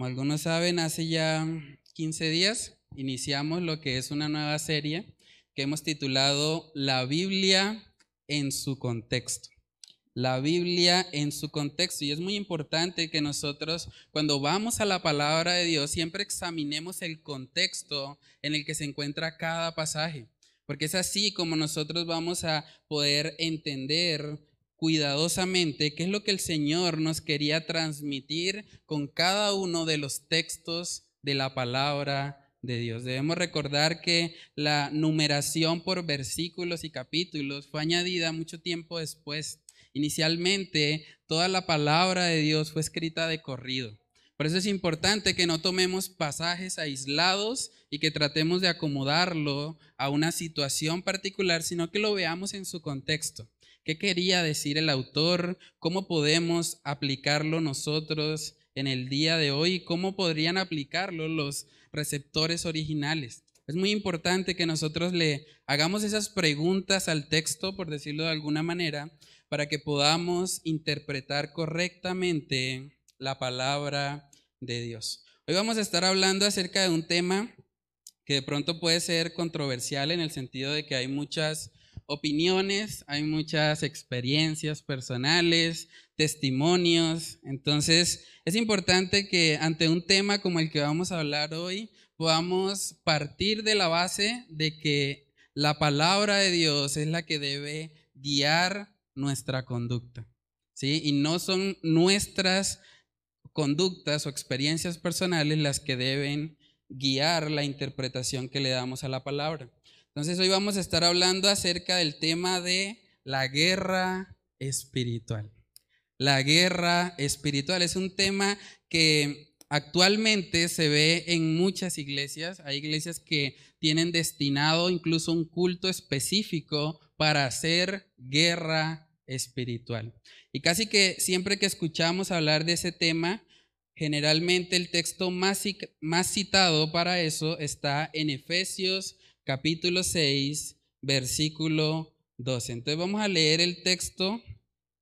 Como algunos saben, hace ya 15 días iniciamos lo que es una nueva serie que hemos titulado La Biblia en su contexto. La Biblia en su contexto. Y es muy importante que nosotros, cuando vamos a la palabra de Dios, siempre examinemos el contexto en el que se encuentra cada pasaje. Porque es así como nosotros vamos a poder entender cuidadosamente qué es lo que el Señor nos quería transmitir con cada uno de los textos de la palabra de Dios. Debemos recordar que la numeración por versículos y capítulos fue añadida mucho tiempo después. Inicialmente, toda la palabra de Dios fue escrita de corrido. Por eso es importante que no tomemos pasajes aislados y que tratemos de acomodarlo a una situación particular, sino que lo veamos en su contexto. ¿Qué quería decir el autor? ¿Cómo podemos aplicarlo nosotros en el día de hoy? ¿Cómo podrían aplicarlo los receptores originales? Es muy importante que nosotros le hagamos esas preguntas al texto, por decirlo de alguna manera, para que podamos interpretar correctamente la palabra de Dios. Hoy vamos a estar hablando acerca de un tema que de pronto puede ser controversial en el sentido de que hay muchas opiniones, hay muchas experiencias personales, testimonios. Entonces, es importante que ante un tema como el que vamos a hablar hoy, podamos partir de la base de que la palabra de Dios es la que debe guiar nuestra conducta. ¿sí? Y no son nuestras conductas o experiencias personales las que deben guiar la interpretación que le damos a la palabra. Entonces hoy vamos a estar hablando acerca del tema de la guerra espiritual. La guerra espiritual es un tema que actualmente se ve en muchas iglesias. Hay iglesias que tienen destinado incluso un culto específico para hacer guerra espiritual. Y casi que siempre que escuchamos hablar de ese tema, generalmente el texto más, citado para eso está en Efesios capítulo 6, versículo 12. Entonces vamos a leer el texto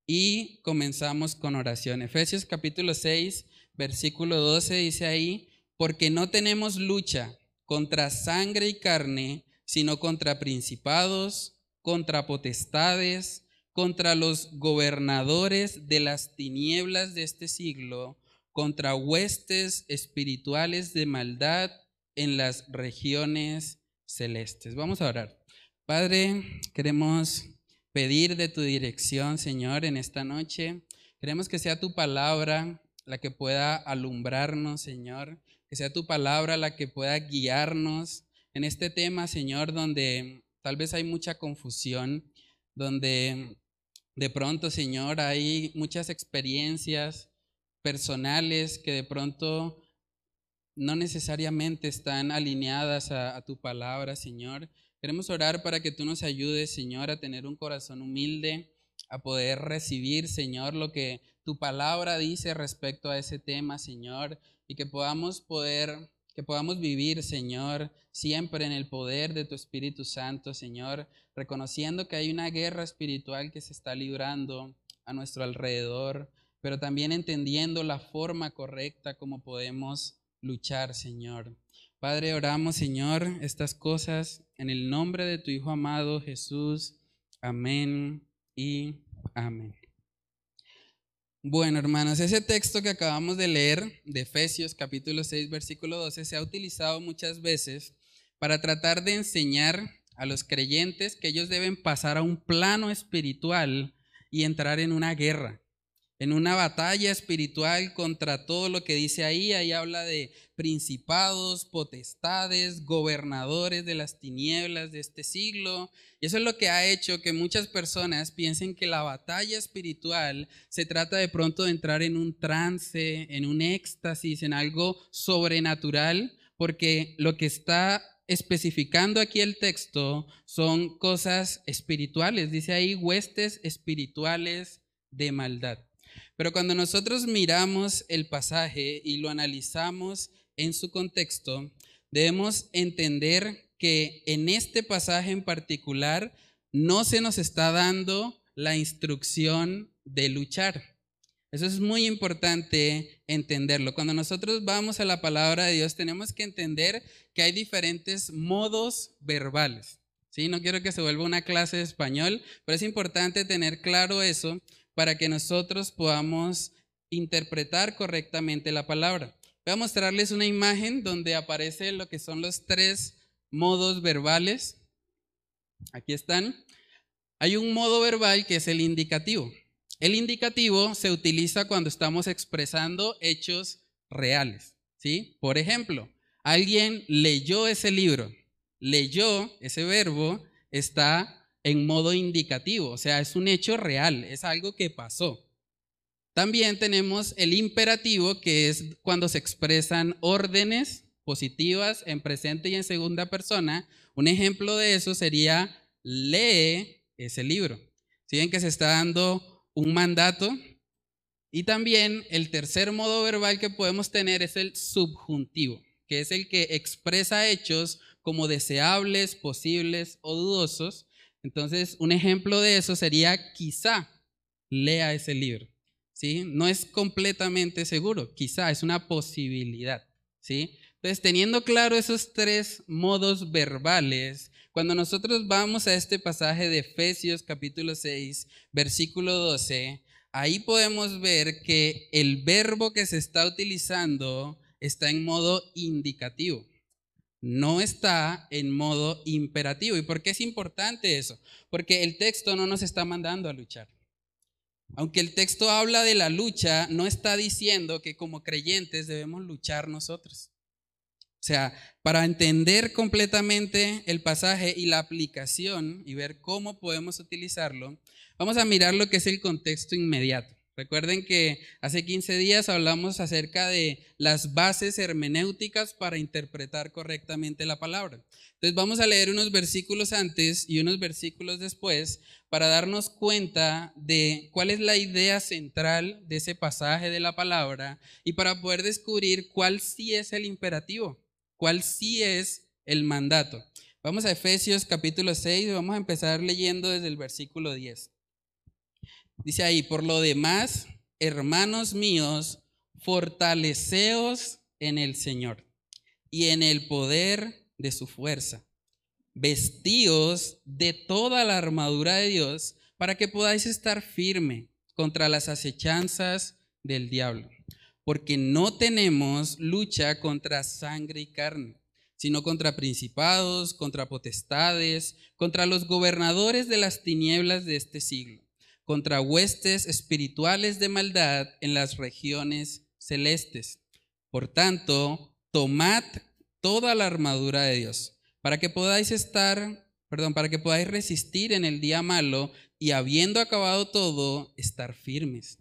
y comenzamos con oración. Efesios capítulo 6, versículo 12 dice ahí, porque no tenemos lucha contra sangre y carne, sino contra principados, contra potestades, contra los gobernadores de las tinieblas de este siglo, contra huestes espirituales de maldad en las regiones celestes. Vamos a orar. Padre, queremos pedir de tu dirección, Señor, en esta noche. Queremos que sea tu palabra la que pueda alumbrarnos, Señor. Que sea tu palabra la que pueda guiarnos en este tema, Señor, donde tal vez hay mucha confusión, donde de pronto, Señor, hay muchas experiencias personales que de pronto no necesariamente están alineadas a, tu palabra, Señor. Queremos orar para que tú nos ayudes, Señor, a tener un corazón humilde, a poder recibir, Señor, lo que tu palabra dice respecto a ese tema, Señor, y que podamos poder, que podamos vivir, Señor, siempre en el poder de tu Espíritu Santo, Señor, reconociendo que hay una guerra espiritual que se está librando a nuestro alrededor, pero también entendiendo la forma correcta como podemos luchar, Señor. Padre, oramos, Señor, estas cosas en el nombre de tu Hijo amado Jesús. Amén y amén. Bueno, hermanos, ese texto que acabamos de leer de Efesios capítulo 6, versículo 12, se ha utilizado muchas veces para tratar de enseñar a los creyentes que ellos deben pasar a un plano espiritual y entrar en una guerra en una batalla espiritual contra todo lo que dice ahí. Ahí habla de principados, potestades, gobernadores de las tinieblas de este siglo. Y eso es lo que ha hecho que muchas personas piensen que la batalla espiritual se trata de pronto de entrar en un trance, en un éxtasis, en algo sobrenatural, porque lo que está especificando aquí el texto son cosas espirituales. Dice ahí huestes espirituales de maldad. Pero cuando nosotros miramos el pasaje y lo analizamos en su contexto, debemos entender que en este pasaje en particular no se nos está dando la instrucción de luchar. Eso es muy importante entenderlo. Cuando nosotros vamos a la palabra de Dios, tenemos que entender que hay diferentes modos verbales. ¿sí? No quiero que se vuelva una clase de español, pero es importante tener claro eso para que nosotros podamos interpretar correctamente la palabra. Voy a mostrarles una imagen donde aparece lo que son los tres modos verbales. Aquí están. Hay un modo verbal que es el indicativo. El indicativo se utiliza cuando estamos expresando hechos reales, ¿sí? Por ejemplo, alguien leyó ese libro. Leyó, ese verbo está en modo indicativo, o sea, es un hecho real, es algo que pasó. También tenemos el imperativo, que es cuando se expresan órdenes positivas en presente y en segunda persona. Un ejemplo de eso sería lee ese libro. Si que se está dando un mandato. Y también el tercer modo verbal que podemos tener es el subjuntivo, que es el que expresa hechos como deseables, posibles o dudosos. Entonces, un ejemplo de eso sería quizá lea ese libro. ¿sí? No es completamente seguro, quizá es una posibilidad. ¿sí? Entonces, teniendo claro esos tres modos verbales, cuando nosotros vamos a este pasaje de Efesios capítulo 6, versículo 12, ahí podemos ver que el verbo que se está utilizando está en modo indicativo, no está en modo imperativo. ¿Y por qué es importante eso? Porque el texto no nos está mandando a luchar. Aunque el texto habla de la lucha, no está diciendo que como creyentes debemos luchar nosotros. O sea, para entender completamente el pasaje y la aplicación y ver cómo podemos utilizarlo, vamos a mirar lo que es el contexto inmediato. Recuerden que hace 15 días hablamos acerca de las bases hermenéuticas para interpretar correctamente la palabra. Entonces vamos a leer unos versículos antes y unos versículos después para darnos cuenta de cuál es la idea central de ese pasaje de la palabra y para poder descubrir cuál sí es el imperativo cuál sí es el mandato. Vamos a Efesios capítulo 6 y vamos a empezar leyendo desde el versículo 10. Dice ahí, por lo demás, hermanos míos, fortaleceos en el Señor y en el poder de su fuerza. Vestíos de toda la armadura de Dios para que podáis estar firme contra las acechanzas del diablo porque no tenemos lucha contra sangre y carne, sino contra principados, contra potestades, contra los gobernadores de las tinieblas de este siglo, contra huestes espirituales de maldad en las regiones celestes. Por tanto, tomad toda la armadura de Dios, para que podáis estar, perdón, para que podáis resistir en el día malo y habiendo acabado todo, estar firmes.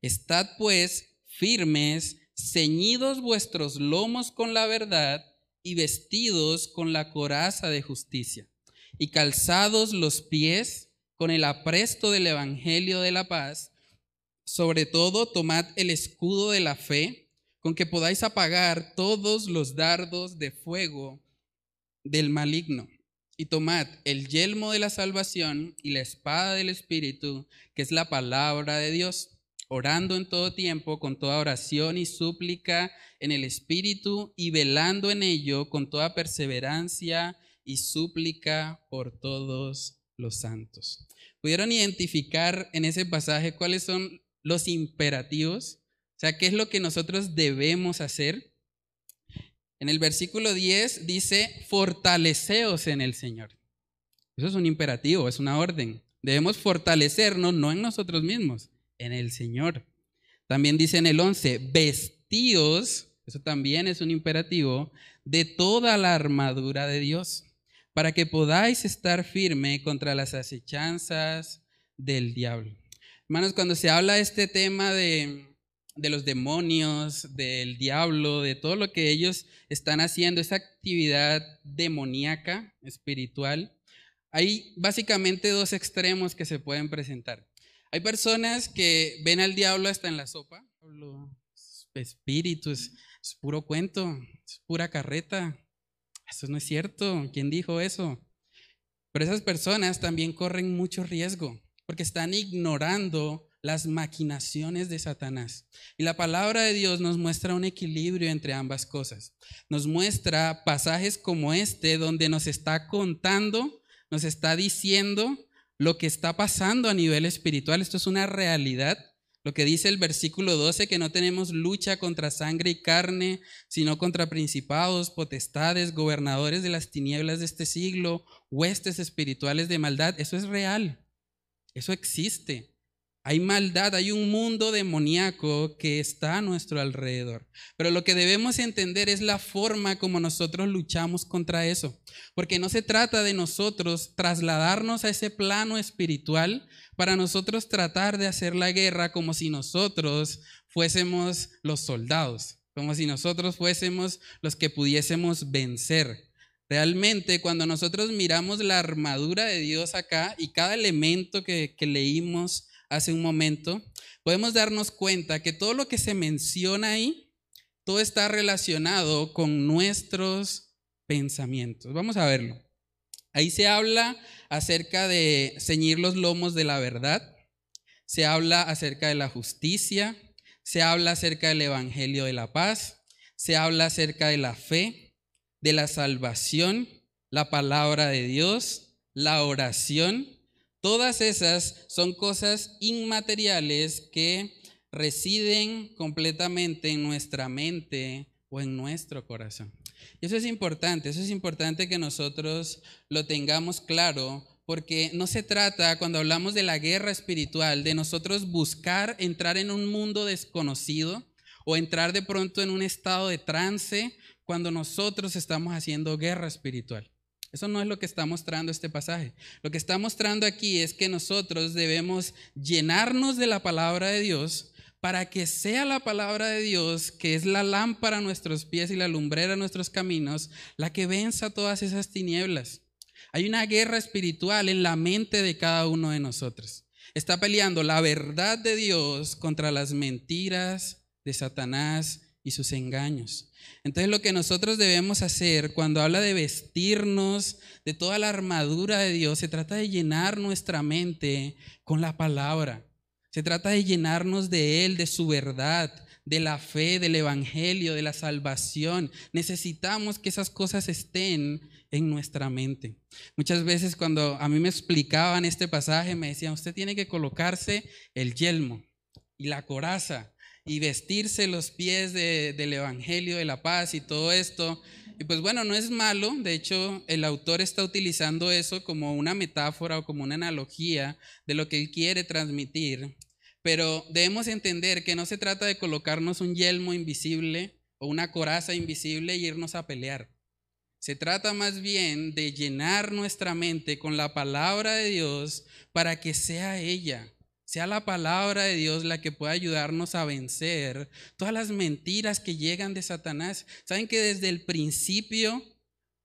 Estad pues firmes, ceñidos vuestros lomos con la verdad y vestidos con la coraza de justicia, y calzados los pies con el apresto del Evangelio de la paz. Sobre todo, tomad el escudo de la fe, con que podáis apagar todos los dardos de fuego del maligno. Y tomad el yelmo de la salvación y la espada del Espíritu, que es la palabra de Dios orando en todo tiempo con toda oración y súplica en el Espíritu y velando en ello con toda perseverancia y súplica por todos los santos. ¿Pudieron identificar en ese pasaje cuáles son los imperativos? O sea, ¿qué es lo que nosotros debemos hacer? En el versículo 10 dice, fortaleceos en el Señor. Eso es un imperativo, es una orden. Debemos fortalecernos no en nosotros mismos, en el Señor. También dice en el 11, vestíos, eso también es un imperativo, de toda la armadura de Dios, para que podáis estar firme contra las acechanzas del diablo. Hermanos, cuando se habla de este tema de, de los demonios, del diablo, de todo lo que ellos están haciendo, esa actividad demoníaca, espiritual, hay básicamente dos extremos que se pueden presentar. Hay personas que ven al diablo hasta en la sopa. Espíritus, es puro cuento, es pura carreta. Eso no es cierto. ¿Quién dijo eso? Pero esas personas también corren mucho riesgo porque están ignorando las maquinaciones de Satanás. Y la palabra de Dios nos muestra un equilibrio entre ambas cosas. Nos muestra pasajes como este donde nos está contando, nos está diciendo lo que está pasando a nivel espiritual. Esto es una realidad. Lo que dice el versículo 12, que no tenemos lucha contra sangre y carne, sino contra principados, potestades, gobernadores de las tinieblas de este siglo, huestes espirituales de maldad. Eso es real. Eso existe. Hay maldad, hay un mundo demoníaco que está a nuestro alrededor. Pero lo que debemos entender es la forma como nosotros luchamos contra eso. Porque no se trata de nosotros trasladarnos a ese plano espiritual para nosotros tratar de hacer la guerra como si nosotros fuésemos los soldados, como si nosotros fuésemos los que pudiésemos vencer. Realmente cuando nosotros miramos la armadura de Dios acá y cada elemento que, que leímos, hace un momento, podemos darnos cuenta que todo lo que se menciona ahí, todo está relacionado con nuestros pensamientos. Vamos a verlo. Ahí se habla acerca de ceñir los lomos de la verdad, se habla acerca de la justicia, se habla acerca del Evangelio de la paz, se habla acerca de la fe, de la salvación, la palabra de Dios, la oración, Todas esas son cosas inmateriales que residen completamente en nuestra mente o en nuestro corazón. Y eso es importante, eso es importante que nosotros lo tengamos claro, porque no se trata, cuando hablamos de la guerra espiritual, de nosotros buscar entrar en un mundo desconocido o entrar de pronto en un estado de trance cuando nosotros estamos haciendo guerra espiritual. Eso no es lo que está mostrando este pasaje. Lo que está mostrando aquí es que nosotros debemos llenarnos de la palabra de Dios para que sea la palabra de Dios, que es la lámpara a nuestros pies y la lumbrera a nuestros caminos, la que venza todas esas tinieblas. Hay una guerra espiritual en la mente de cada uno de nosotros. Está peleando la verdad de Dios contra las mentiras de Satanás y sus engaños. Entonces lo que nosotros debemos hacer cuando habla de vestirnos de toda la armadura de Dios, se trata de llenar nuestra mente con la palabra. Se trata de llenarnos de Él, de su verdad, de la fe, del Evangelio, de la salvación. Necesitamos que esas cosas estén en nuestra mente. Muchas veces cuando a mí me explicaban este pasaje, me decían, usted tiene que colocarse el yelmo y la coraza y vestirse los pies del Evangelio de la paz y todo esto. Y pues bueno, no es malo, de hecho el autor está utilizando eso como una metáfora o como una analogía de lo que él quiere transmitir, pero debemos entender que no se trata de colocarnos un yelmo invisible o una coraza invisible y irnos a pelear. Se trata más bien de llenar nuestra mente con la palabra de Dios para que sea ella sea la palabra de Dios la que pueda ayudarnos a vencer todas las mentiras que llegan de Satanás. Saben que desde el principio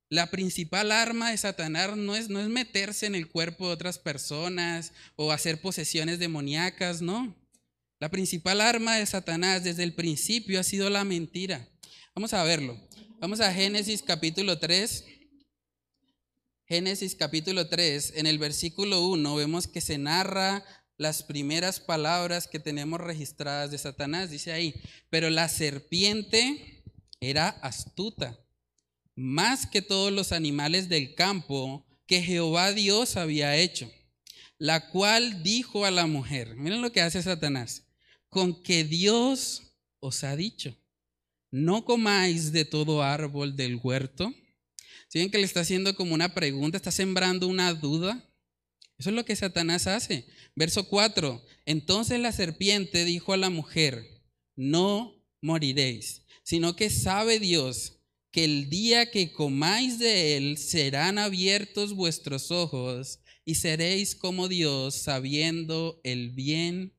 la principal arma de Satanás no es, no es meterse en el cuerpo de otras personas o hacer posesiones demoníacas, no. La principal arma de Satanás desde el principio ha sido la mentira. Vamos a verlo. Vamos a Génesis capítulo 3. Génesis capítulo 3, en el versículo 1 vemos que se narra las primeras palabras que tenemos registradas de Satanás. Dice ahí, pero la serpiente era astuta, más que todos los animales del campo que Jehová Dios había hecho, la cual dijo a la mujer, miren lo que hace Satanás, con que Dios os ha dicho, no comáis de todo árbol del huerto. Ven que le está haciendo como una pregunta, está sembrando una duda. Eso es lo que Satanás hace. Verso 4. Entonces la serpiente dijo a la mujer, no moriréis, sino que sabe Dios que el día que comáis de él serán abiertos vuestros ojos y seréis como Dios sabiendo el bien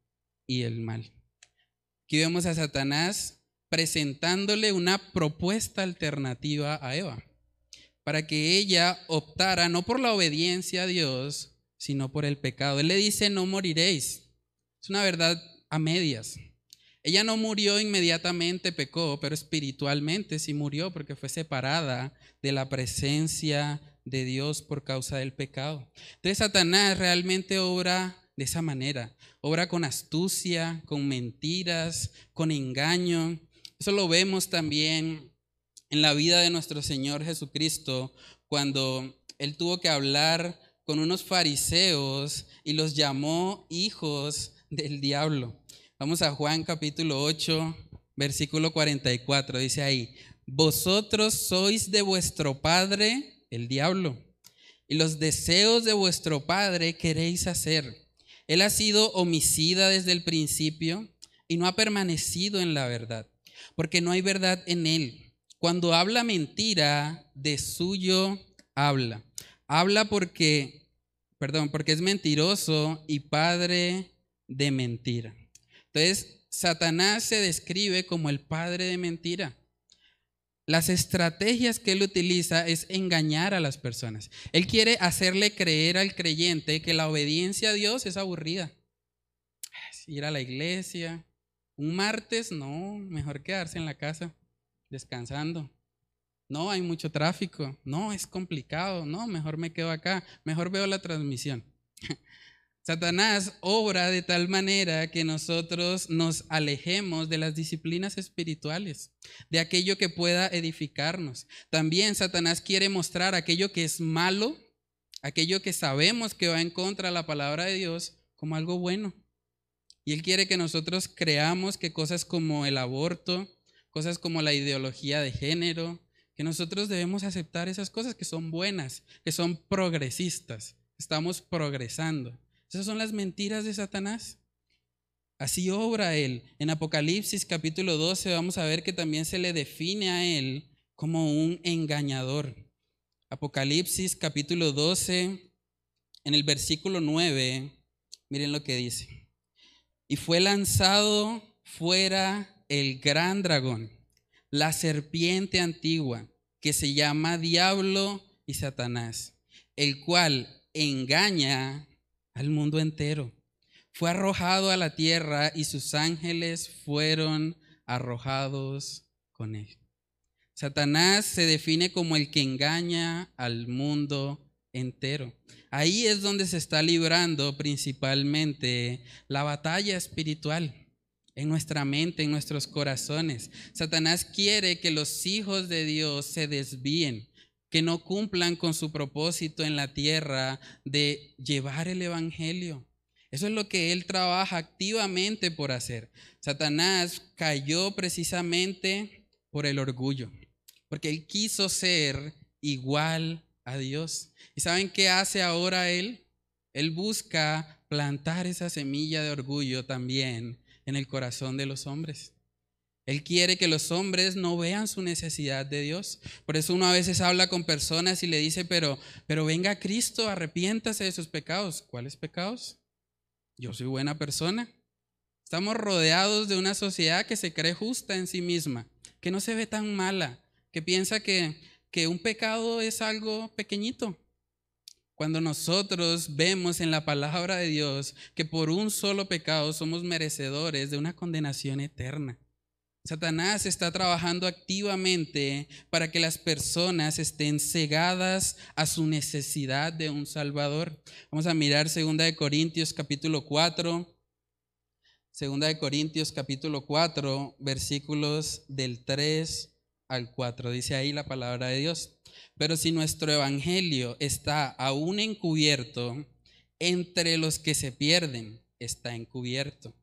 y el mal. Aquí vemos a Satanás presentándole una propuesta alternativa a Eva, para que ella optara no por la obediencia a Dios, sino por el pecado. Él le dice, no moriréis. Es una verdad a medias. Ella no murió inmediatamente, pecó, pero espiritualmente sí murió porque fue separada de la presencia de Dios por causa del pecado. Entonces Satanás realmente obra de esa manera. Obra con astucia, con mentiras, con engaño. Eso lo vemos también en la vida de nuestro Señor Jesucristo cuando Él tuvo que hablar con unos fariseos y los llamó hijos del diablo. Vamos a Juan capítulo 8, versículo 44. Dice ahí, vosotros sois de vuestro padre el diablo, y los deseos de vuestro padre queréis hacer. Él ha sido homicida desde el principio y no ha permanecido en la verdad, porque no hay verdad en él. Cuando habla mentira, de suyo habla. Habla porque, perdón, porque es mentiroso y padre de mentira. Entonces, Satanás se describe como el padre de mentira. Las estrategias que él utiliza es engañar a las personas. Él quiere hacerle creer al creyente que la obediencia a Dios es aburrida. Ir a la iglesia. Un martes, no, mejor quedarse en la casa descansando. No, hay mucho tráfico. No, es complicado. No, mejor me quedo acá. Mejor veo la transmisión. Satanás obra de tal manera que nosotros nos alejemos de las disciplinas espirituales, de aquello que pueda edificarnos. También Satanás quiere mostrar aquello que es malo, aquello que sabemos que va en contra de la palabra de Dios, como algo bueno. Y él quiere que nosotros creamos que cosas como el aborto, cosas como la ideología de género, que nosotros debemos aceptar esas cosas que son buenas, que son progresistas, estamos progresando. Esas son las mentiras de Satanás. Así obra él. En Apocalipsis capítulo 12 vamos a ver que también se le define a él como un engañador. Apocalipsis capítulo 12, en el versículo 9, miren lo que dice. Y fue lanzado fuera el gran dragón, la serpiente antigua, que se llama Diablo y Satanás, el cual engaña al mundo entero. Fue arrojado a la tierra y sus ángeles fueron arrojados con él. Satanás se define como el que engaña al mundo entero. Ahí es donde se está librando principalmente la batalla espiritual en nuestra mente, en nuestros corazones. Satanás quiere que los hijos de Dios se desvíen, que no cumplan con su propósito en la tierra de llevar el Evangelio. Eso es lo que él trabaja activamente por hacer. Satanás cayó precisamente por el orgullo, porque él quiso ser igual a Dios. ¿Y saben qué hace ahora él? Él busca plantar esa semilla de orgullo también en el corazón de los hombres. Él quiere que los hombres no vean su necesidad de Dios. Por eso uno a veces habla con personas y le dice, pero, pero venga Cristo, arrepiéntase de sus pecados. ¿Cuáles pecados? Yo soy buena persona. Estamos rodeados de una sociedad que se cree justa en sí misma, que no se ve tan mala, que piensa que, que un pecado es algo pequeñito. Cuando nosotros vemos en la palabra de Dios que por un solo pecado somos merecedores de una condenación eterna. Satanás está trabajando activamente para que las personas estén cegadas a su necesidad de un Salvador. Vamos a mirar 2 de Corintios capítulo 4. 2 de Corintios capítulo 4, versículos del 3 al 4. Dice ahí la palabra de Dios. Pero si nuestro evangelio está aún encubierto, entre los que se pierden está encubierto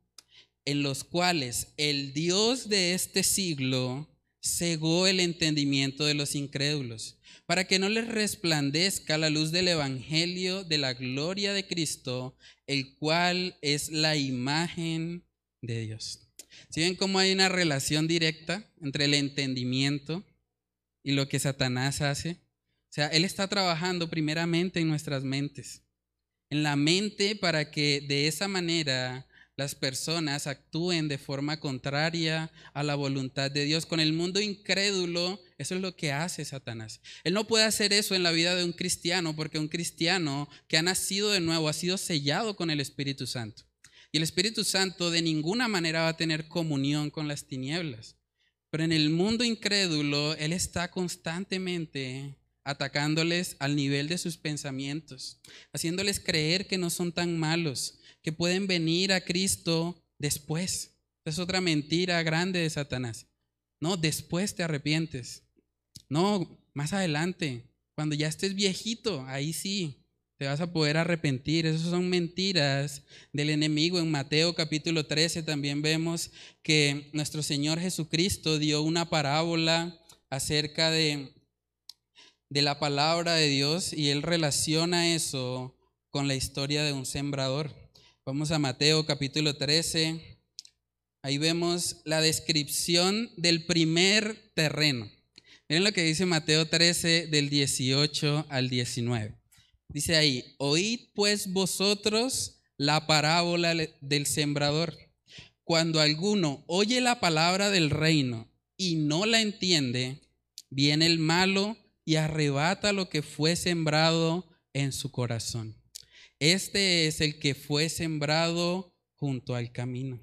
en los cuales el Dios de este siglo cegó el entendimiento de los incrédulos, para que no les resplandezca la luz del Evangelio de la gloria de Cristo, el cual es la imagen de Dios. ¿Si ven cómo hay una relación directa entre el entendimiento y lo que Satanás hace? O sea, Él está trabajando primeramente en nuestras mentes, en la mente para que de esa manera las personas actúen de forma contraria a la voluntad de Dios. Con el mundo incrédulo, eso es lo que hace Satanás. Él no puede hacer eso en la vida de un cristiano porque un cristiano que ha nacido de nuevo ha sido sellado con el Espíritu Santo. Y el Espíritu Santo de ninguna manera va a tener comunión con las tinieblas. Pero en el mundo incrédulo, Él está constantemente atacándoles al nivel de sus pensamientos, haciéndoles creer que no son tan malos, que pueden venir a Cristo después. Es otra mentira grande de Satanás. No, después te arrepientes. No, más adelante, cuando ya estés viejito, ahí sí, te vas a poder arrepentir. Esas son mentiras del enemigo. En Mateo capítulo 13 también vemos que nuestro Señor Jesucristo dio una parábola acerca de, de la palabra de Dios y él relaciona eso con la historia de un sembrador. Vamos a Mateo capítulo 13. Ahí vemos la descripción del primer terreno. Miren lo que dice Mateo 13 del 18 al 19. Dice ahí, oíd pues vosotros la parábola del sembrador. Cuando alguno oye la palabra del reino y no la entiende, viene el malo y arrebata lo que fue sembrado en su corazón. Este es el que fue sembrado junto al camino.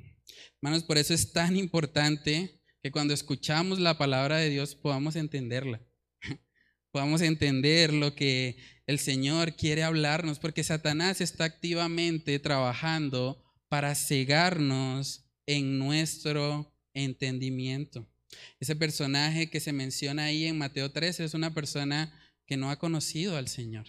Hermanos, por eso es tan importante que cuando escuchamos la palabra de Dios podamos entenderla. podamos entender lo que el Señor quiere hablarnos, porque Satanás está activamente trabajando para cegarnos en nuestro entendimiento. Ese personaje que se menciona ahí en Mateo 13 es una persona que no ha conocido al Señor.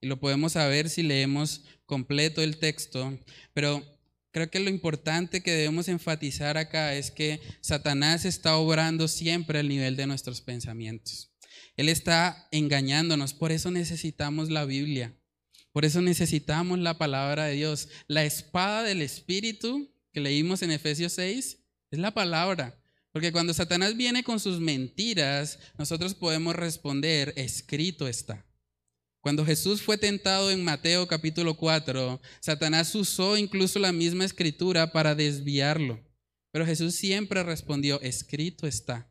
Y lo podemos saber si leemos completo el texto, pero creo que lo importante que debemos enfatizar acá es que Satanás está obrando siempre al nivel de nuestros pensamientos. Él está engañándonos, por eso necesitamos la Biblia, por eso necesitamos la palabra de Dios. La espada del Espíritu que leímos en Efesios 6 es la palabra. Porque cuando Satanás viene con sus mentiras, nosotros podemos responder, escrito está. Cuando Jesús fue tentado en Mateo capítulo 4, Satanás usó incluso la misma escritura para desviarlo. Pero Jesús siempre respondió, escrito está.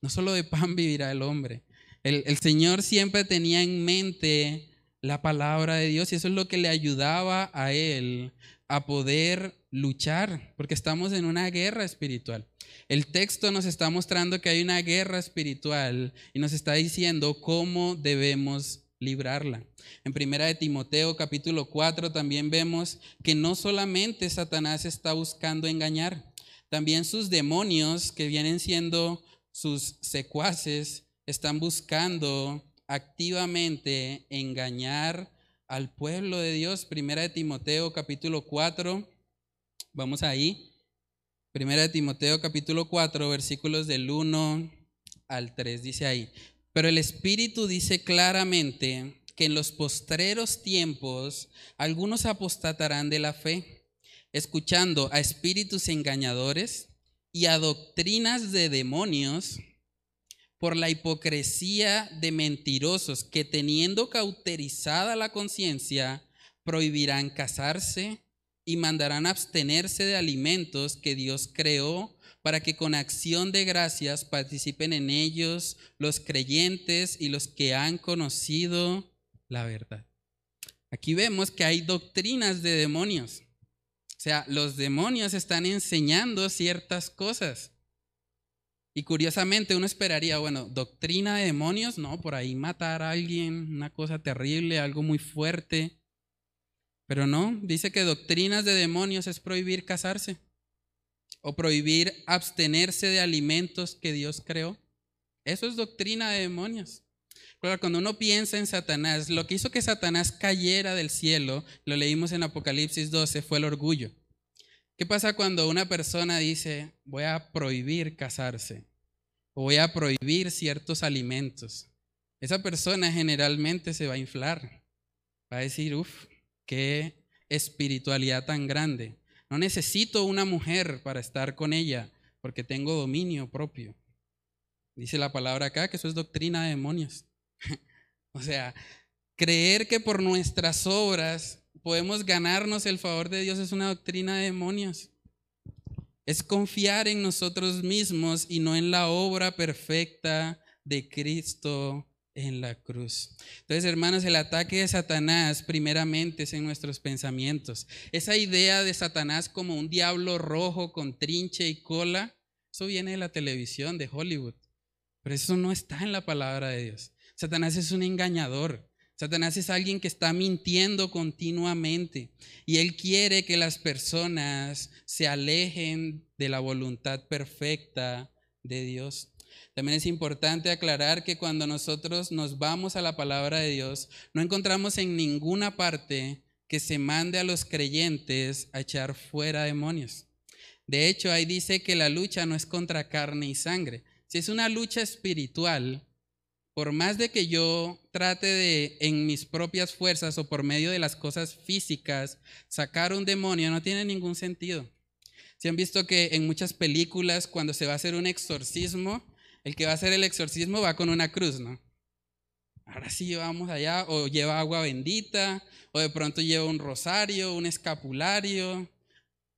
No solo de pan vivirá el hombre. El, Señor siempre tenía en mente la palabra de Dios y eso es lo que le ayudaba a él a poder luchar, porque estamos en una guerra espiritual. El texto nos está mostrando que hay una guerra espiritual y nos está diciendo cómo debemos librarla. En primera de Timoteo capítulo 4 también vemos que no solamente Satanás está buscando engañar, también sus demonios que vienen siendo sus secuaces están buscando activamente engañar al pueblo de Dios. Primera de Timoteo capítulo 4, vamos ahí. Primera de Timoteo capítulo 4, versículos del 1 al 3, dice ahí. Pero el Espíritu dice claramente que en los postreros tiempos algunos apostatarán de la fe, escuchando a espíritus engañadores y a doctrinas de demonios por la hipocresía de mentirosos que teniendo cauterizada la conciencia prohibirán casarse y mandarán abstenerse de alimentos que Dios creó para que con acción de gracias participen en ellos los creyentes y los que han conocido la verdad. Aquí vemos que hay doctrinas de demonios. O sea, los demonios están enseñando ciertas cosas. Y curiosamente uno esperaría, bueno, doctrina de demonios, no, por ahí matar a alguien, una cosa terrible, algo muy fuerte. Pero no, dice que doctrinas de demonios es prohibir casarse o prohibir abstenerse de alimentos que Dios creó. Eso es doctrina de demonios. Claro, cuando uno piensa en Satanás, lo que hizo que Satanás cayera del cielo, lo leímos en Apocalipsis 12, fue el orgullo. ¿Qué pasa cuando una persona dice, voy a prohibir casarse o voy a prohibir ciertos alimentos? Esa persona generalmente se va a inflar, va a decir, uff, qué espiritualidad tan grande. No necesito una mujer para estar con ella porque tengo dominio propio. Dice la palabra acá que eso es doctrina de demonios. o sea, creer que por nuestras obras podemos ganarnos el favor de Dios es una doctrina de demonios. Es confiar en nosotros mismos y no en la obra perfecta de Cristo en la cruz. Entonces, hermanos, el ataque de Satanás primeramente es en nuestros pensamientos. Esa idea de Satanás como un diablo rojo con trinche y cola, eso viene de la televisión, de Hollywood. Pero eso no está en la palabra de Dios. Satanás es un engañador. Satanás es alguien que está mintiendo continuamente y él quiere que las personas se alejen de la voluntad perfecta de Dios. También es importante aclarar que cuando nosotros nos vamos a la palabra de Dios, no encontramos en ninguna parte que se mande a los creyentes a echar fuera demonios. De hecho, ahí dice que la lucha no es contra carne y sangre. Si es una lucha espiritual, por más de que yo trate de en mis propias fuerzas o por medio de las cosas físicas sacar un demonio, no tiene ningún sentido. Si han visto que en muchas películas cuando se va a hacer un exorcismo, el que va a hacer el exorcismo va con una cruz, ¿no? Ahora sí vamos allá, o lleva agua bendita, o de pronto lleva un rosario, un escapulario.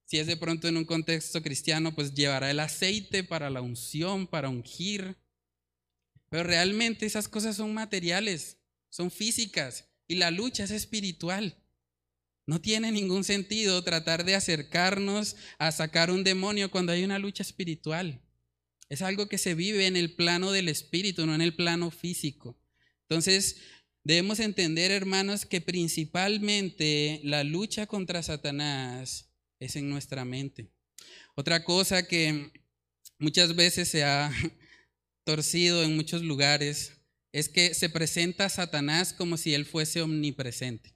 Si es de pronto en un contexto cristiano, pues llevará el aceite para la unción, para ungir. Pero realmente esas cosas son materiales, son físicas, y la lucha es espiritual. No tiene ningún sentido tratar de acercarnos a sacar un demonio cuando hay una lucha espiritual. Es algo que se vive en el plano del espíritu, no en el plano físico. Entonces, debemos entender, hermanos, que principalmente la lucha contra Satanás es en nuestra mente. Otra cosa que muchas veces se ha torcido en muchos lugares es que se presenta a Satanás como si él fuese omnipresente.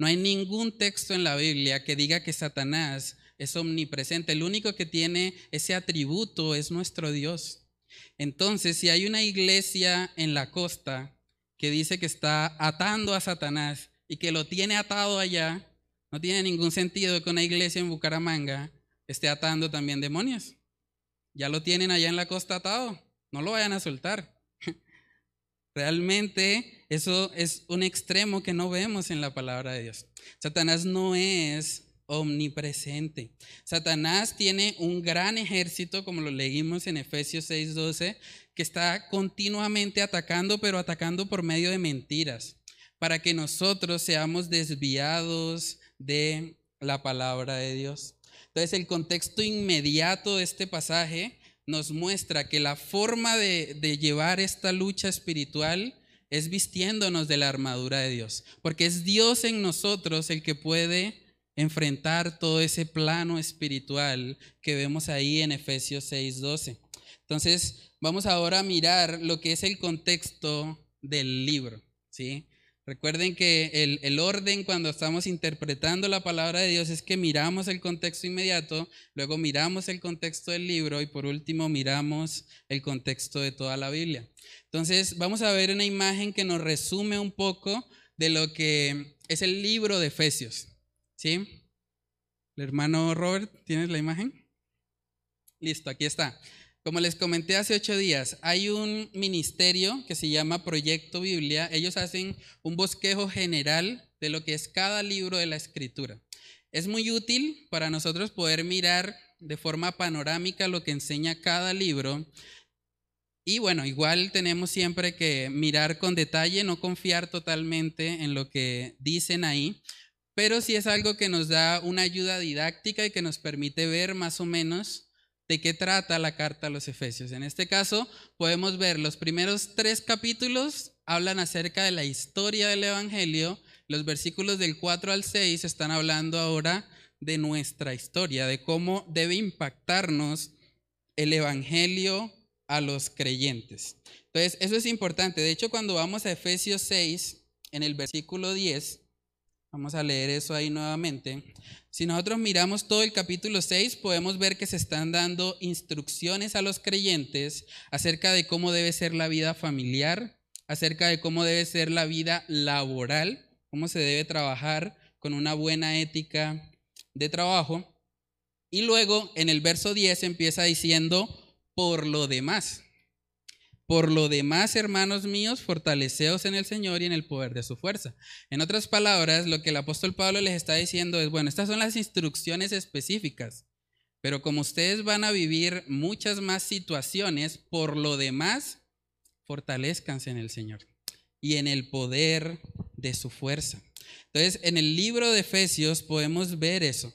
No hay ningún texto en la Biblia que diga que Satanás es omnipresente. El único que tiene ese atributo es nuestro Dios. Entonces, si hay una iglesia en la costa que dice que está atando a Satanás y que lo tiene atado allá, no tiene ningún sentido que una iglesia en Bucaramanga esté atando también demonios. Ya lo tienen allá en la costa atado, no lo vayan a soltar. Realmente eso es un extremo que no vemos en la palabra de Dios. Satanás no es omnipresente. Satanás tiene un gran ejército, como lo leímos en Efesios 6:12, que está continuamente atacando, pero atacando por medio de mentiras, para que nosotros seamos desviados de la palabra de Dios. Entonces el contexto inmediato de este pasaje nos muestra que la forma de, de llevar esta lucha espiritual es vistiéndonos de la armadura de Dios, porque es Dios en nosotros el que puede enfrentar todo ese plano espiritual que vemos ahí en Efesios 6:12. Entonces, vamos ahora a mirar lo que es el contexto del libro, ¿sí? Recuerden que el, el, orden cuando estamos interpretando la palabra de Dios es que miramos el contexto inmediato, luego miramos el contexto del libro y por último miramos el contexto de toda la Biblia. Entonces vamos a ver una imagen que nos resume un poco de lo que es el libro de Efesios. ¿Sí? El hermano Robert, ¿tienes la imagen? Listo, aquí está. Como les comenté hace ocho días, hay un ministerio que se llama Proyecto Biblia. Ellos hacen un bosquejo general de lo que es cada libro de la escritura. Es muy útil para nosotros poder mirar de forma panorámica lo que enseña cada libro. Y bueno, igual tenemos siempre que mirar con detalle, no confiar totalmente en lo que dicen ahí, pero sí es algo que nos da una ayuda didáctica y que nos permite ver más o menos de qué trata la carta a los Efesios. En este caso, podemos ver los primeros tres capítulos hablan acerca de la historia del Evangelio. Los versículos del 4 al 6 están hablando ahora de nuestra historia, de cómo debe impactarnos el Evangelio a los creyentes. Entonces, eso es importante. De hecho, cuando vamos a Efesios 6, en el versículo 10, Vamos a leer eso ahí nuevamente. Si nosotros miramos todo el capítulo 6, podemos ver que se están dando instrucciones a los creyentes acerca de cómo debe ser la vida familiar, acerca de cómo debe ser la vida laboral, cómo se debe trabajar con una buena ética de trabajo. Y luego en el verso 10 empieza diciendo, por lo demás. Por lo demás, hermanos míos, fortaleceos en el Señor y en el poder de su fuerza. En otras palabras, lo que el apóstol Pablo les está diciendo es, bueno, estas son las instrucciones específicas, pero como ustedes van a vivir muchas más situaciones, por lo demás, fortalezcanse en el Señor y en el poder de su fuerza. Entonces, en el libro de Efesios podemos ver eso.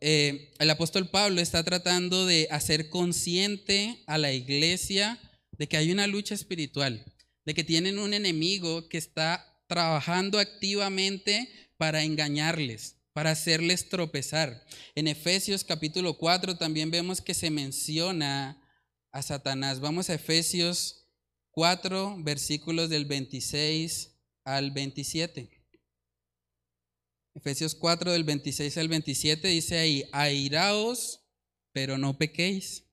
Eh, el apóstol Pablo está tratando de hacer consciente a la iglesia, de que hay una lucha espiritual, de que tienen un enemigo que está trabajando activamente para engañarles, para hacerles tropezar. En Efesios capítulo 4 también vemos que se menciona a Satanás. Vamos a Efesios 4, versículos del 26 al 27. Efesios 4 del 26 al 27 dice ahí, airaos, pero no pequéis.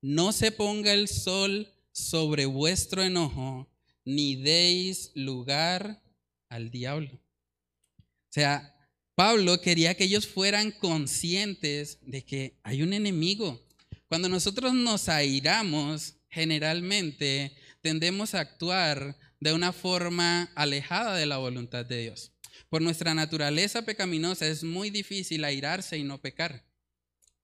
No se ponga el sol sobre vuestro enojo, ni deis lugar al diablo. O sea, Pablo quería que ellos fueran conscientes de que hay un enemigo. Cuando nosotros nos airamos, generalmente tendemos a actuar de una forma alejada de la voluntad de Dios. Por nuestra naturaleza pecaminosa es muy difícil airarse y no pecar.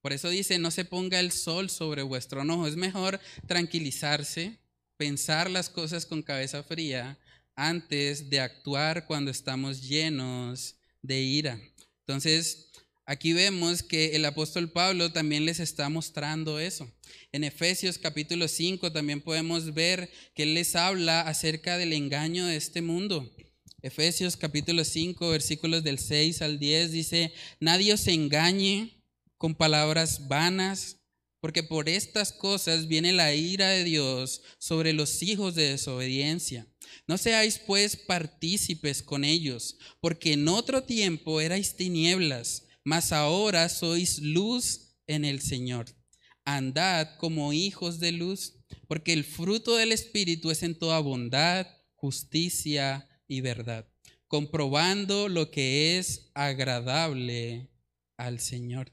Por eso dice, no se ponga el sol sobre vuestro enojo. Es mejor tranquilizarse, pensar las cosas con cabeza fría antes de actuar cuando estamos llenos de ira. Entonces, aquí vemos que el apóstol Pablo también les está mostrando eso. En Efesios capítulo 5 también podemos ver que él les habla acerca del engaño de este mundo. Efesios capítulo 5 versículos del 6 al 10 dice, nadie os engañe con palabras vanas, porque por estas cosas viene la ira de Dios sobre los hijos de desobediencia. No seáis pues partícipes con ellos, porque en otro tiempo erais tinieblas, mas ahora sois luz en el Señor. Andad como hijos de luz, porque el fruto del Espíritu es en toda bondad, justicia y verdad, comprobando lo que es agradable al Señor.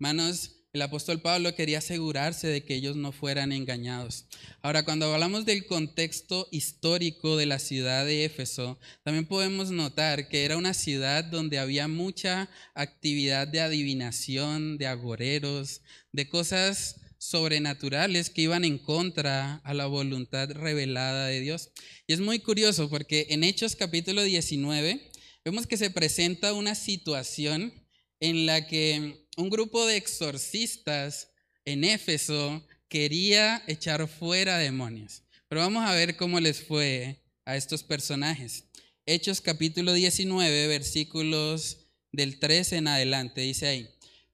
Manos, el apóstol Pablo quería asegurarse de que ellos no fueran engañados. Ahora, cuando hablamos del contexto histórico de la ciudad de Éfeso, también podemos notar que era una ciudad donde había mucha actividad de adivinación, de agoreros, de cosas sobrenaturales que iban en contra a la voluntad revelada de Dios. Y es muy curioso porque en Hechos capítulo 19 vemos que se presenta una situación en la que un grupo de exorcistas en Éfeso quería echar fuera demonios. Pero vamos a ver cómo les fue a estos personajes. Hechos capítulo 19, versículos del 13 en adelante, dice ahí,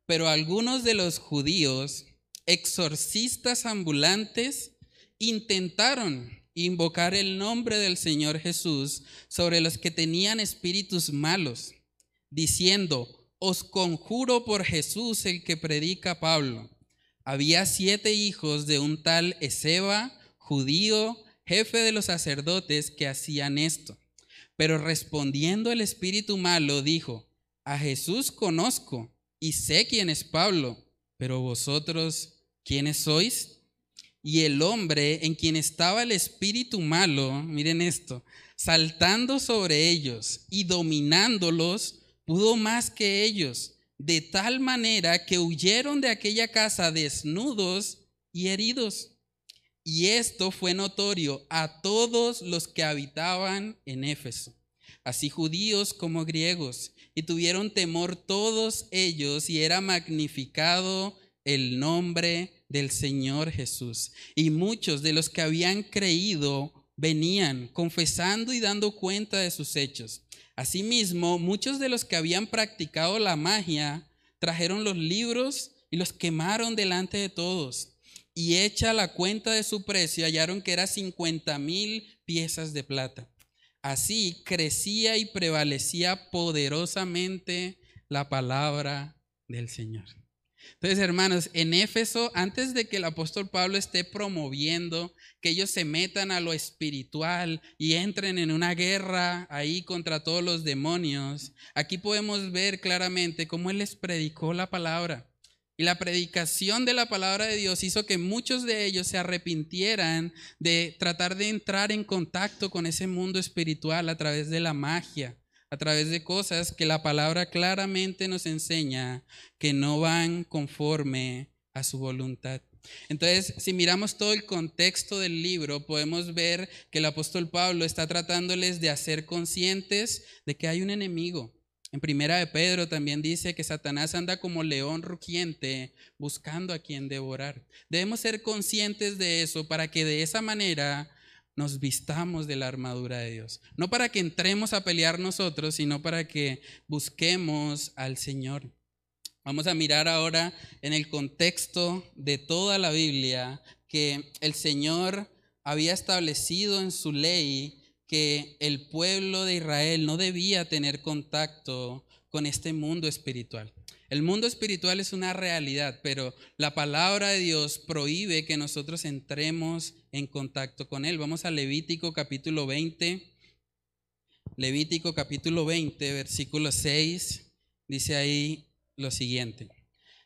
pero algunos de los judíos, exorcistas ambulantes, intentaron invocar el nombre del Señor Jesús sobre los que tenían espíritus malos, diciendo, os conjuro por Jesús el que predica Pablo. Había siete hijos de un tal Ezeba, judío, jefe de los sacerdotes, que hacían esto. Pero respondiendo el espíritu malo, dijo, a Jesús conozco y sé quién es Pablo, pero vosotros, ¿quiénes sois? Y el hombre en quien estaba el espíritu malo, miren esto, saltando sobre ellos y dominándolos, pudo más que ellos, de tal manera que huyeron de aquella casa desnudos y heridos. Y esto fue notorio a todos los que habitaban en Éfeso, así judíos como griegos, y tuvieron temor todos ellos y era magnificado el nombre del Señor Jesús. Y muchos de los que habían creído venían confesando y dando cuenta de sus hechos. Asimismo, muchos de los que habían practicado la magia trajeron los libros y los quemaron delante de todos. Y hecha la cuenta de su precio, hallaron que era 50 mil piezas de plata. Así crecía y prevalecía poderosamente la palabra del Señor. Entonces, hermanos, en Éfeso, antes de que el apóstol Pablo esté promoviendo que ellos se metan a lo espiritual y entren en una guerra ahí contra todos los demonios, aquí podemos ver claramente cómo él les predicó la palabra. Y la predicación de la palabra de Dios hizo que muchos de ellos se arrepintieran de tratar de entrar en contacto con ese mundo espiritual a través de la magia a través de cosas que la palabra claramente nos enseña que no van conforme a su voluntad. Entonces, si miramos todo el contexto del libro, podemos ver que el apóstol Pablo está tratándoles de hacer conscientes de que hay un enemigo. En primera de Pedro también dice que Satanás anda como león rugiente buscando a quien devorar. Debemos ser conscientes de eso para que de esa manera nos vistamos de la armadura de Dios. No para que entremos a pelear nosotros, sino para que busquemos al Señor. Vamos a mirar ahora en el contexto de toda la Biblia que el Señor había establecido en su ley que el pueblo de Israel no debía tener contacto con este mundo espiritual. El mundo espiritual es una realidad, pero la palabra de Dios prohíbe que nosotros entremos en contacto con Él. Vamos a Levítico capítulo 20. Levítico capítulo 20, versículo 6, dice ahí lo siguiente.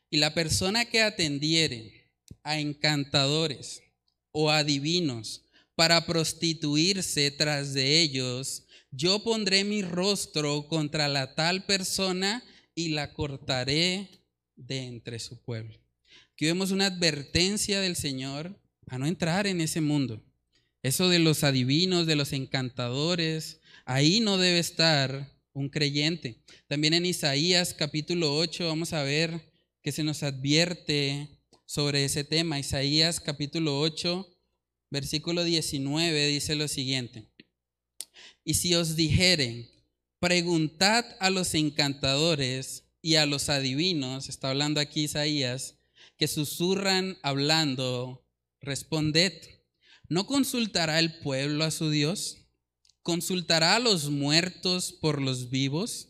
Y la persona que atendiere a encantadores o adivinos para prostituirse tras de ellos, yo pondré mi rostro contra la tal persona y la cortaré de entre su pueblo. Aquí vemos una advertencia del Señor a no entrar en ese mundo. Eso de los adivinos, de los encantadores, ahí no debe estar un creyente. También en Isaías capítulo 8 vamos a ver que se nos advierte sobre ese tema. Isaías capítulo 8, versículo 19 dice lo siguiente. Y si os dijeren, Preguntad a los encantadores y a los adivinos, está hablando aquí Isaías, que susurran hablando, responded, ¿no consultará el pueblo a su Dios? ¿Consultará a los muertos por los vivos?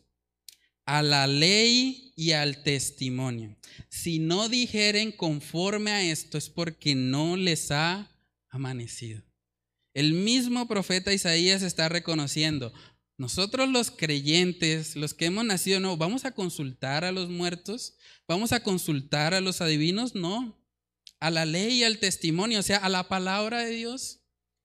A la ley y al testimonio. Si no dijeren conforme a esto es porque no les ha amanecido. El mismo profeta Isaías está reconociendo, nosotros los creyentes, los que hemos nacido, no, vamos a consultar a los muertos, vamos a consultar a los adivinos, no, a la ley y al testimonio, o sea, a la palabra de Dios.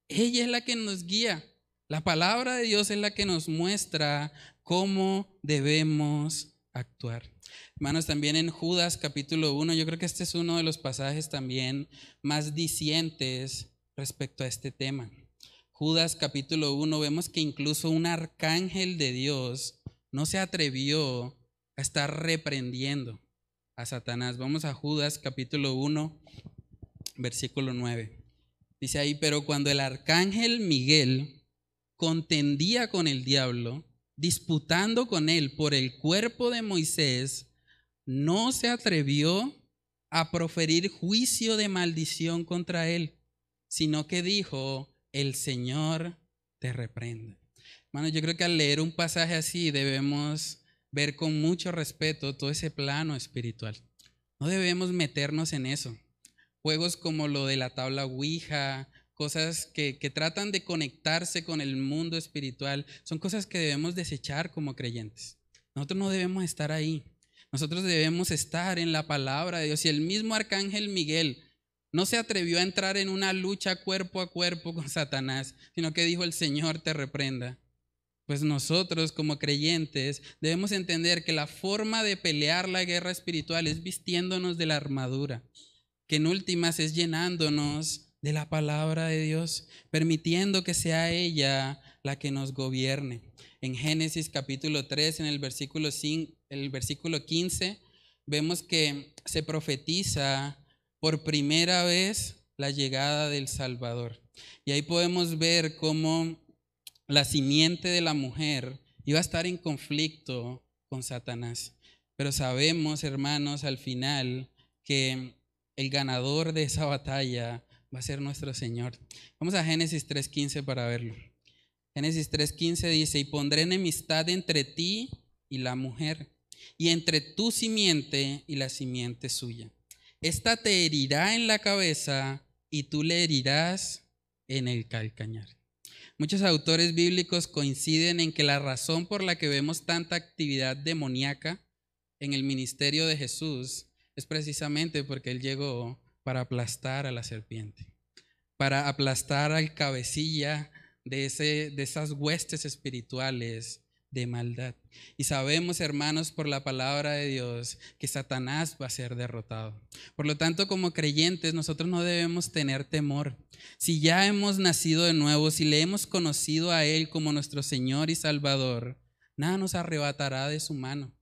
Ella es la que nos guía. La palabra de Dios es la que nos muestra cómo debemos actuar. Hermanos, también en Judas capítulo 1, yo creo que este es uno de los pasajes también más dicientes respecto a este tema. Judas capítulo 1 vemos que incluso un arcángel de Dios no se atrevió a estar reprendiendo a Satanás. Vamos a Judas capítulo 1, versículo 9. Dice ahí, pero cuando el arcángel Miguel contendía con el diablo, disputando con él por el cuerpo de Moisés, no se atrevió a proferir juicio de maldición contra él, sino que dijo, el Señor te reprende. Hermano, yo creo que al leer un pasaje así debemos ver con mucho respeto todo ese plano espiritual. No debemos meternos en eso. Juegos como lo de la tabla Ouija, cosas que, que, tratan de conectarse con el mundo espiritual, son cosas que debemos desechar como creyentes. Nosotros no debemos estar ahí. Nosotros debemos estar en la palabra de Dios. Y el mismo arcángel Miguel no se atrevió a entrar en una lucha cuerpo a cuerpo con Satanás, sino que dijo el Señor te reprenda. Pues nosotros como creyentes debemos entender que la forma de pelear la guerra espiritual es vistiéndonos de la armadura, que en últimas es llenándonos de la palabra de Dios, permitiendo que sea ella la que nos gobierne. En Génesis capítulo 3, en el versículo, 5, el versículo 15, vemos que se profetiza por primera vez la llegada del Salvador. Y ahí podemos ver cómo la simiente de la mujer iba a estar en conflicto con Satanás. Pero sabemos, hermanos, al final que el ganador de esa batalla va a ser nuestro Señor. Vamos a Génesis 3.15 para verlo. Génesis 3.15 dice, y pondré enemistad entre ti y la mujer, y entre tu simiente y la simiente suya. Esta te herirá en la cabeza y tú le herirás en el calcañar. Muchos autores bíblicos coinciden en que la razón por la que vemos tanta actividad demoníaca en el ministerio de Jesús es precisamente porque Él llegó para aplastar a la serpiente, para aplastar al cabecilla de, ese, de esas huestes espirituales de maldad. Y sabemos, hermanos, por la palabra de Dios, que Satanás va a ser derrotado. Por lo tanto, como creyentes, nosotros no debemos tener temor. Si ya hemos nacido de nuevo, si le hemos conocido a Él como nuestro Señor y Salvador, nada nos arrebatará de su mano.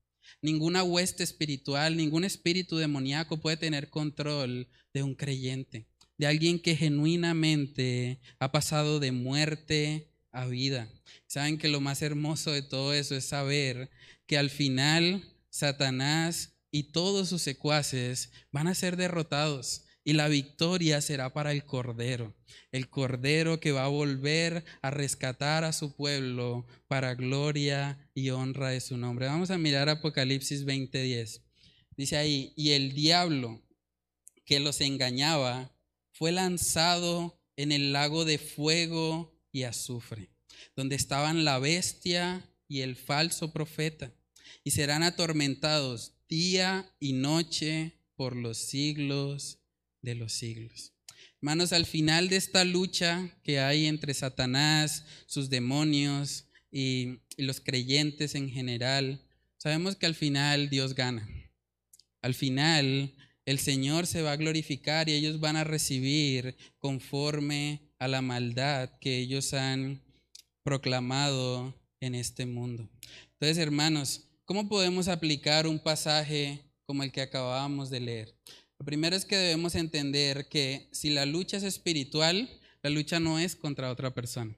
Ninguna hueste espiritual, ningún espíritu demoníaco puede tener control de un creyente. de alguien que genuinamente ha pasado de muerte a vida. Saben que lo más hermoso de todo eso es saber que al final Satanás y todos sus secuaces van a ser derrotados y la victoria será para el Cordero, el Cordero que va a volver a rescatar a su pueblo para gloria y honra de su nombre. Vamos a mirar Apocalipsis 20:10. Dice ahí, y el diablo que los engañaba fue lanzado en el lago de fuego y azufre, donde estaban la bestia y el falso profeta, y serán atormentados día y noche por los siglos de los siglos. Hermanos, al final de esta lucha que hay entre Satanás, sus demonios y, los creyentes en general, sabemos que al final Dios gana. Al final el Señor se va a glorificar y ellos van a recibir conforme a la maldad que ellos han proclamado en este mundo. Entonces, hermanos, ¿cómo podemos aplicar un pasaje como el que acabábamos de leer? Lo primero es que debemos entender que si la lucha es espiritual, la lucha no es contra otra persona.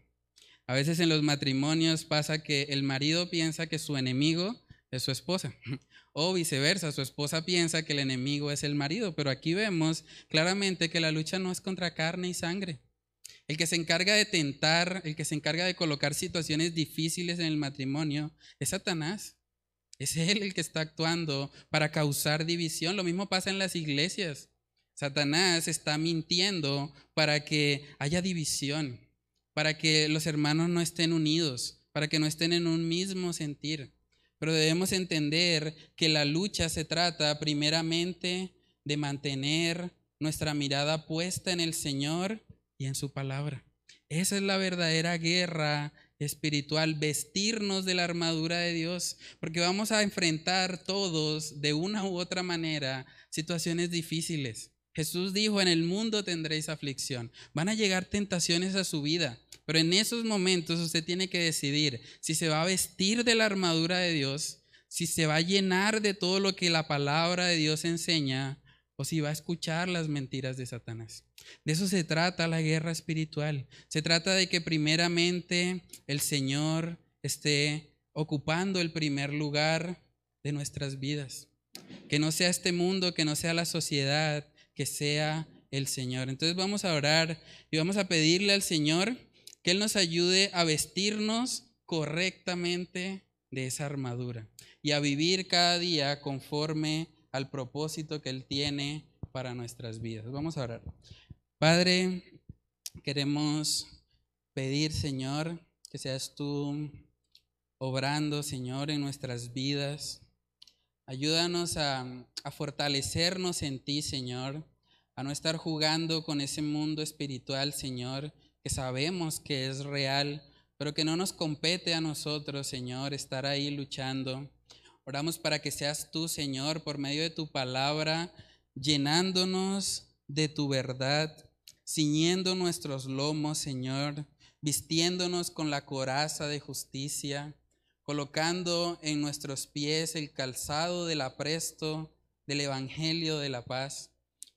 A veces en los matrimonios pasa que el marido piensa que su enemigo es su esposa. O viceversa, su esposa piensa que el enemigo es el marido. Pero aquí vemos claramente que la lucha no es contra carne y sangre. El que se encarga de tentar, el que se encarga de colocar situaciones difíciles en el matrimonio, es Satanás. Es Él el que está actuando para causar división. Lo mismo pasa en las iglesias. Satanás está mintiendo para que haya división, para que los hermanos no estén unidos, para que no estén en un mismo sentir. Pero debemos entender que la lucha se trata primeramente de mantener nuestra mirada puesta en el Señor y en su palabra. Esa es la verdadera guerra espiritual, vestirnos de la armadura de Dios, porque vamos a enfrentar todos de una u otra manera situaciones difíciles. Jesús dijo, en el mundo tendréis aflicción. Van a llegar tentaciones a su vida, pero en esos momentos usted tiene que decidir si se va a vestir de la armadura de Dios, si se va a llenar de todo lo que la palabra de Dios enseña, o si va a escuchar las mentiras de Satanás. De eso se trata la guerra espiritual. Se trata de que primeramente el Señor esté ocupando el primer lugar de nuestras vidas. Que no sea este mundo, que no sea la sociedad, que sea el Señor. Entonces vamos a orar y vamos a pedirle al Señor que Él nos ayude a vestirnos correctamente de esa armadura y a vivir cada día conforme al propósito que Él tiene para nuestras vidas. Vamos a orar. Padre, queremos pedir, Señor, que seas tú obrando, Señor, en nuestras vidas. Ayúdanos a, a, fortalecernos en ti, Señor, a no estar jugando con ese mundo espiritual, Señor, que sabemos que es real, pero que no nos compete a nosotros, Señor, estar ahí luchando. Oramos para que seas tú, Señor, por medio de tu palabra, llenándonos de tu verdad, ciñendo nuestros lomos, Señor, vistiéndonos con la coraza de justicia, colocando en nuestros pies el calzado del apresto del Evangelio de la paz,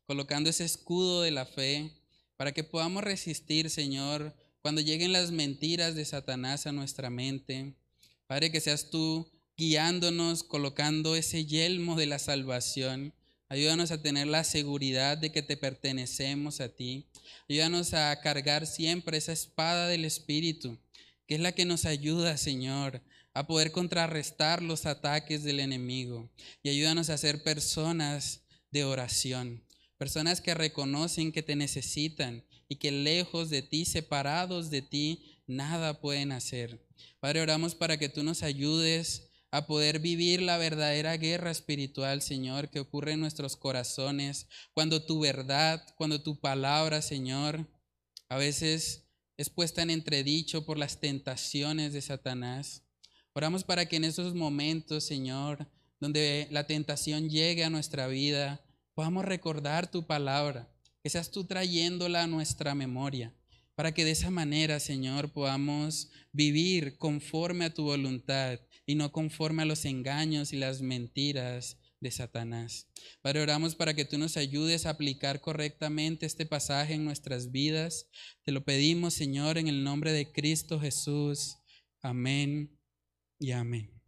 colocando ese escudo de la fe, para que podamos resistir, Señor, cuando lleguen las mentiras de Satanás a nuestra mente. Padre, que seas tú guiándonos, colocando ese yelmo de la salvación. Ayúdanos a tener la seguridad de que te pertenecemos a ti. Ayúdanos a cargar siempre esa espada del Espíritu, que es la que nos ayuda, Señor, a poder contrarrestar los ataques del enemigo. Y ayúdanos a ser personas de oración, personas que reconocen que te necesitan y que lejos de ti, separados de ti, nada pueden hacer. Padre, oramos para que tú nos ayudes a poder vivir la verdadera guerra espiritual, Señor, que ocurre en nuestros corazones, cuando tu verdad, cuando tu palabra, Señor, a veces es puesta en entredicho por las tentaciones de Satanás. Oramos para que en esos momentos, Señor, donde la tentación llegue a nuestra vida, podamos recordar tu palabra, que seas tú trayéndola a nuestra memoria, para que de esa manera, Señor, podamos vivir conforme a tu voluntad y no conforme a los engaños y las mentiras de Satanás. Padre, oramos para que tú nos ayudes a aplicar correctamente este pasaje en nuestras vidas. Te lo pedimos, Señor, en el nombre de Cristo Jesús. Amén y amén.